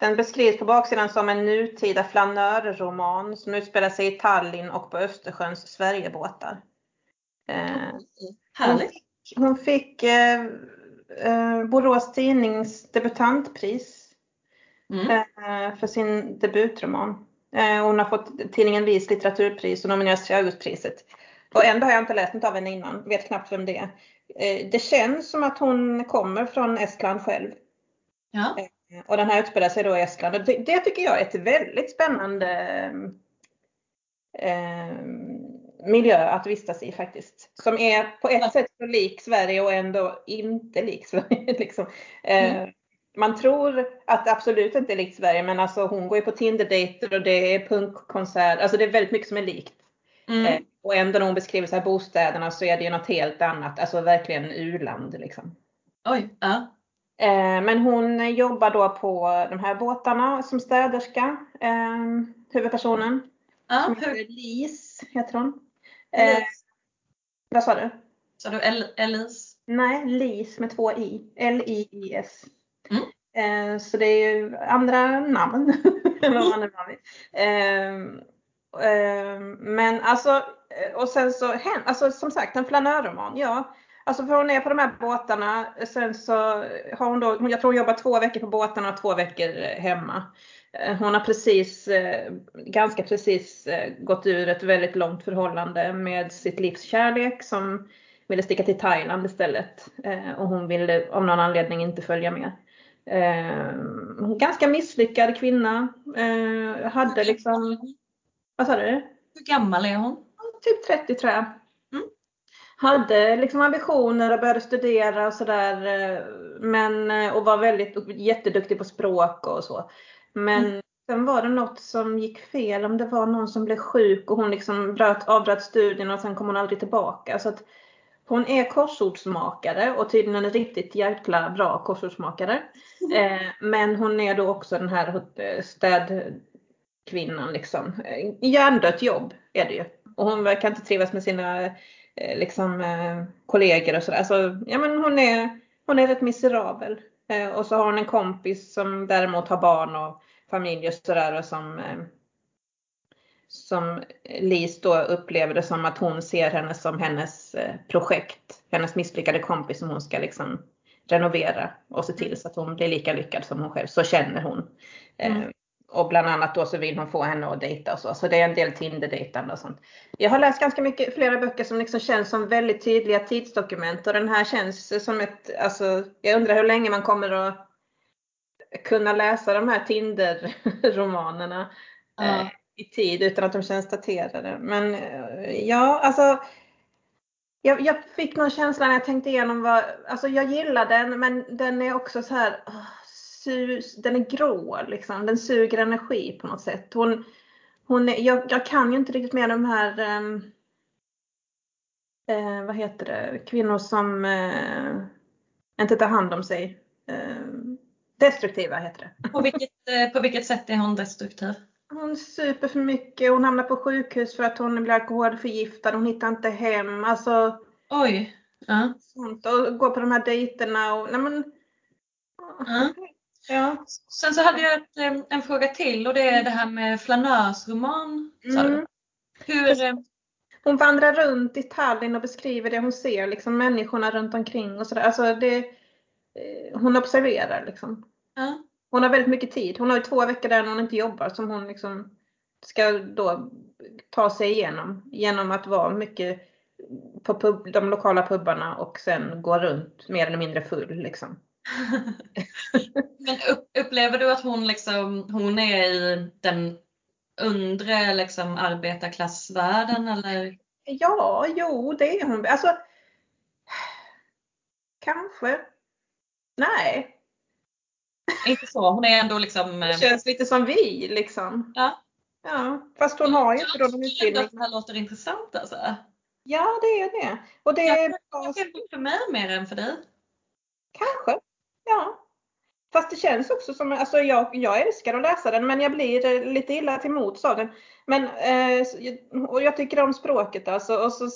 den beskrivs på baksidan som en nutida flanörroman som utspelar sig i Tallinn och på Östersjöns Sverigebåtar. Ehm, Härligt. hon fick eh, eh, Borås Tidnings debutantpris Mm. eh, för sin debutroman. Eh, hon har fått tidningen Vis litteraturpris och nominerats till Augustpriset. Och ändå har jag inte läst något av henne innan, vet knappt vem det är. Eh, det känns som att hon kommer från Estland själv. Ja. Och den här utspelar sig då i Estland. Och det, det tycker jag är ett väldigt spännande eh, miljö att vistas i faktiskt. Som är på ett sätt så lik Sverige och ändå inte lik [laughs] Sverige. liksom. eh, Man tror att det absolut inte är likt Sverige men alltså hon går ju på Tinder-dejter och det är punkkonsert. Alltså det är väldigt mycket som är likt. Eh, Mm. och ändå när hon beskriver så här bostäderna så är det ju något helt annat. Alltså verkligen u-land liksom. Oj. Ja. Eh, Men hon jobbar då på de här båtarna som städerska, eh, huvudpersonen. ja. Som heter Lis, heter hon. Eh, Elise? vad sa du? Sa du El- Elise? Nej, Lis med två i. L-I-I-S. Mm. Eh, så det är ju andra namn. [laughs] Vad man vill. eh, eh, men alltså, och sen så, alltså som sagt en flanörroman, ja. Alltså för hon är på de här båtarna. Sen så har hon då, jag tror hon jobbar två veckor på båtarna och två veckor hemma. Eh, hon har precis, eh, ganska precis eh, gått ur ett väldigt långt förhållande med sitt livs kärlek som ville sticka till Thailand istället. Och hon ville av någon anledning inte följa med. Ganska misslyckad kvinna. Hade liksom, vad sa du? Hur gammal är hon? Typ 30 tror jag. Hade liksom ambitioner och började studera och sådär. Men, och var väldigt jätteduktig på språk och så. Men mm. sen var det något som gick fel, om det var någon som blev sjuk och hon liksom bröt, avbröt studierna och sen kom hon aldrig tillbaka. Så att hon är korsordsmakare och tydligen en riktigt jäkla bra korsordsmakare. Mm. Eh, men hon är då också den här eh, städkvinnan liksom. Eh, hjärndött jobb är det ju. Och hon verkar inte trivas med sina eh, Eh, liksom, eh, kollegor och sådär. Så, ja men hon är, hon är rätt miserabel. Eh, och så har hon en kompis som däremot har barn och familj och sådär och som som Lis då upplever det som att hon ser henne som hennes projekt, hennes misslyckade kompis som hon ska liksom renovera och se till så att hon blir lika lyckad som hon själv. Så känner hon. Mm. Och bland annat då så vill hon få henne att dejta och så. Så det är en del Tinder-dejtande och sånt. Jag har läst ganska mycket, flera böcker som liksom känns som väldigt tydliga tidsdokument och den här känns som ett, alltså jag undrar hur länge man kommer att kunna läsa de här Tinder-romanerna mm. eh, i tid utan att de känns daterade. Men eh, ja, alltså jag, jag, fick någon känsla när jag tänkte igenom vad, alltså jag gillar den men den är också så här, sus, den är grå liksom. Den suger energi på något sätt. Hon, hon är, jag, jag kan ju inte riktigt med de här um, eh, vad heter det, kvinnor som eh, inte tar hand om sig. Eh, destruktiva heter det. På vilket, eh, på vilket sätt är hon destruktiv? Hon super för mycket, hon hamnar på sjukhus för att hon blir alkoholförgiftad, hon hittar inte hem. Alltså, Oj! Ja. Sånt, och går på de här dejterna och nej men, ja. Ja. Sen så hade jag ett, en fråga till och det är det här med flanörsroman. Mm. Hur, hon vandrar runt i Tallinn och beskriver det hon ser, liksom människorna runt omkring och sådär. Alltså det, eh, hon observerar liksom. Ja. Hon har väldigt mycket tid. Hon har två veckor där hon inte jobbar som hon liksom ska då ta sig igenom. Genom att vara mycket på pub, de lokala pubbarna och sen gå runt mer eller mindre full liksom. Men upplever du att hon, liksom, hon är i den undre liksom, arbetarklassvärlden eller? Ja, jo det är hon. Alltså, kanske. Nej. Inte så, hon är ändå liksom. Det känns lite som vi liksom. Ja. Ja, fast hon har ju inte då någon utbildning. Jag det här låter intressant alltså. Ja, det är det. Och det är kanske för mig mer än för dig. Kanske. Ja. Fast det känns också som, alltså jag, jag älskar att läsa den men jag blir eh, lite illa till mots av den. Men, eh, och jag tycker om språket alltså. Och så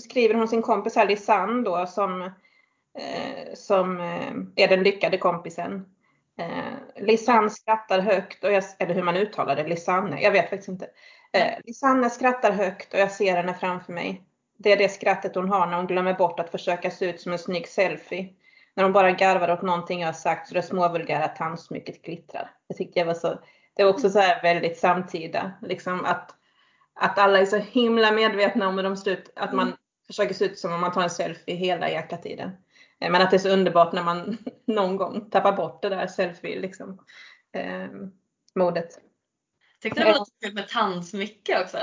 skriver hon sin kompis här Lisanne då som, eh, som eh, är den lyckade kompisen. Eh, Lisanne skrattar högt, och jag, eller hur man uttalar det, Lisanne, jag vet faktiskt inte. Eh, Lisanne skrattar högt och jag ser henne framför mig. Det är det skrattet hon har när hon glömmer bort att försöka se ut som en snygg selfie när de bara garvar åt någonting jag har sagt så det småvulgära tandsmycket glittrar. Det tyckte jag var så, det var också så här väldigt samtida, liksom att, att alla är så himla medvetna om hur de ser ut, att man mm. försöker se ut som om man tar en selfie hela jäkla tiden. Eh, men att det är så underbart när man [laughs] någon gång tappar bort det där selfie liksom, eh, modet. Tyckte det var lite kul med tandsmycke också.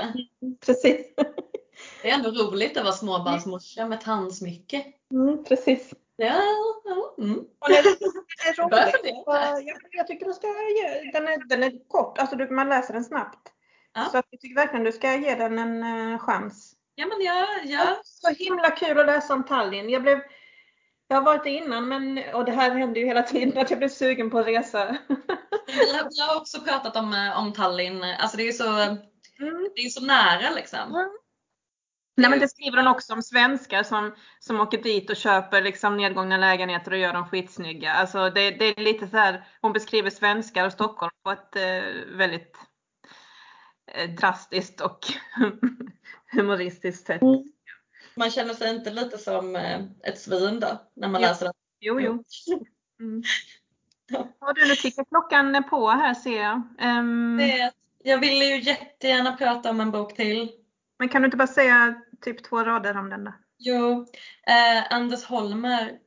Precis. [laughs] Det är ändå roligt att vara småbarnsmorsa med tandsmycke. Mm, precis. Ja, ja. Mm. Är. Jag, jag tycker du ska ge, den är, den är kort, alltså du, man läser den snabbt. Ja. Så jag tycker verkligen du ska ge den en uh, chans. Ja men ja, ja. Så himla kul att läsa om Tallinn. Jag blev jag har varit det innan men, och det här händer ju hela tiden att jag blir sugen på att resa. vi, har, vi har också pratat om, eh, om Tallinn, alltså det är så, mm. det är så nära liksom. Mm. Nej, men det skriver hon också om svenskar som, som åker dit och köper liksom nedgångna lägenheter och gör dem skitsnygga. Alltså det, det är lite så här, hon beskriver svenskar och Stockholm på ett eh, väldigt eh, drastiskt och [laughs] humoristiskt sätt. Mm. Man känner sig inte lite som eh, ett svin då när man Jo. läser den? Jo, jo. Mm. [laughs] Ja. Du, nu tickar klockan på här ser jag. Ehm, Det- Jag ville ju jättegärna prata om en bok till. Men kan du inte bara säga typ två rader om den då? Jo, eh, Anders Holmer,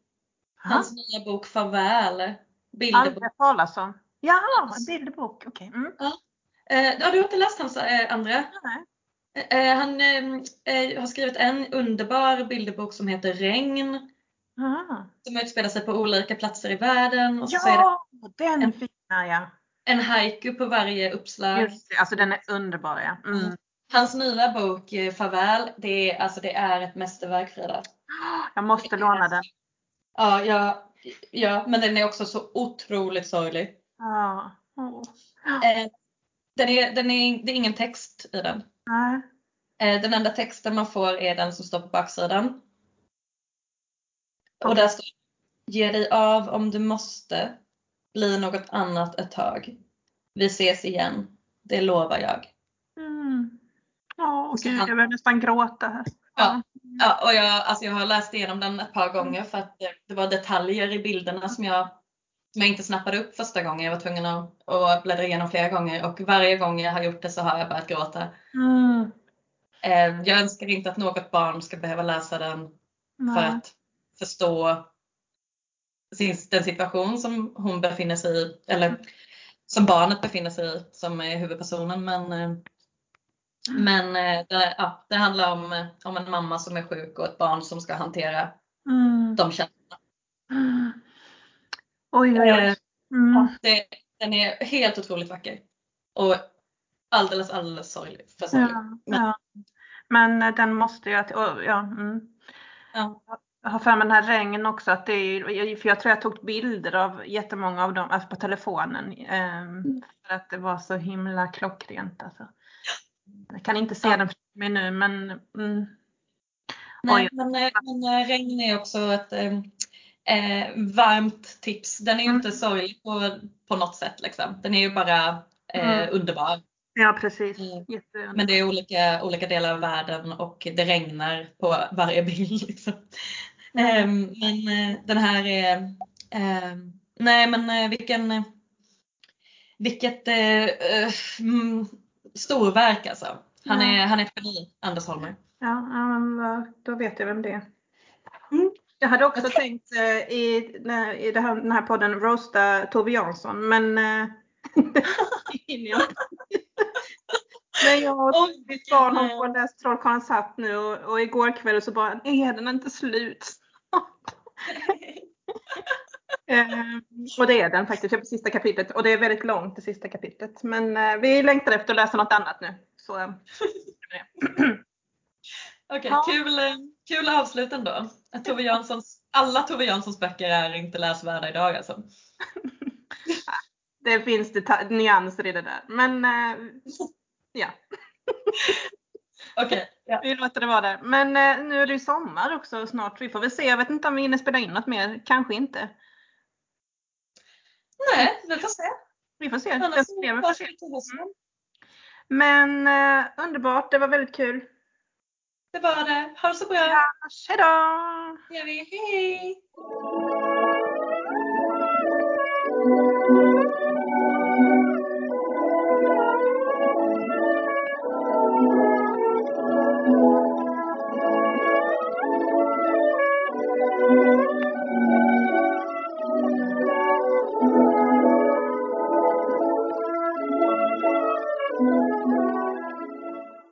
hans nya bok Farväl. Bilderbok. Aldrig talas om. Ja, en bilderbok. Okej. Mm. Eh, ja, du har inte läst hans eh, andra? Nej. Eh, han eh, eh, har skrivit en underbar bilderbok som heter Regn. Aha. Som utspelar sig på olika platser i världen. Och så är det Ja, den En- fina ja. en haiku på varje uppslag. Just det, alltså den är underbar ja. Mm. Hans nya bok eh, Farväl, det är, alltså, det är ett mästerverk Frida. Jag måste låna den. Ja, ja, ja, men den är också så otroligt sorglig. Ja. Eh, den är, den är, det är ingen text i den. Nej. Eh, den enda texten man får är den som står på baksidan. Och där står Ge dig av om du måste. Bli något annat ett tag. Vi ses igen. Det lovar jag. Mm. Gud, han- jag börjar nästan gråta här. Ja. Ja, och jag, alltså jag har läst igenom den ett par gånger för att det, det var detaljer i bilderna som jag, som jag inte snappade upp första gången. Jag var tvungen att, att bläddra igenom flera gånger och varje gång jag har gjort det så har jag börjat gråta. Mm. Eh, Jag önskar inte att något barn ska behöva läsa den för Nej. att förstå sin, den situation som hon befinner sig i, eller som barnet befinner sig i som är huvudpersonen. Men, eh, men eh, det, ja, det handlar om, eh, om en mamma som är sjuk och ett barn som ska hantera Mm. de känslorna. [gasps] Mm. Oj, oj, Eh, oj. Mm. Det, den är helt otroligt vacker. Och alldeles, alldeles sorglig. För sorglig. Ja, Men- ja. Men eh, den måste jag, och, ja, mm. Ja. Jag har för mig den här regn också, att det är, för jag tror jag tog bilder av jättemånga av dem alltså på telefonen. ehm, För att det var så himla klockrent alltså. Jag kan inte se Ja. den för mig nu men mm, Nej, men, eh, men eh, regn är också ett eh, eh, varmt tips. Den är ju Mm. inte sorglig på, på något sätt. Liksom. Den är ju bara eh, Mm. underbar. ja precis. Men det är olika, olika delar av världen och det regnar på varje bild. [laughs] Liksom. Mm. Ehm, men eh, den här är, ehm, nej men eh, vilken, vilket eh, eh, mm, storverk alltså. Han Ja. är, han är ett geni, Anders Holmer. Ja, ja men då vet jag vem det är. Mm. Jag hade också tänkt eh, i, i det här, den här podden roasta Tove Jansson men eh. [laughs] Men jag ett mitt barn har läst Trollkarlens hatt nu och, och igår kväll så bara, är den inte slut? [laughs] Eh, och det är den faktiskt, jag är på sista kapitlet och det är väldigt långt det sista kapitlet. Men eh, vi längtar efter att läsa något annat nu. Så, eh, [clears throat] Okej, Ja. kul, eh, kul avslut ändå. Tove Janssons, alla Tove Janssons böcker är inte läsvärda idag alltså. [laughs] det finns deta- nyanser i det där. Men eh, ja, [laughs] Okej, ja. vi låter det vara där. Men nu är det ju sommar också snart. Vi får väl se. Jag vet inte om vi hinner spela in något mer. Kanske inte. Mm. Vi får se. Vi får se. Vi får se. Mm. Men eh, underbart, det var väldigt kul. Det var det. Ha det så bra. Ja, hejdå! Det gör vi. Hej! hej.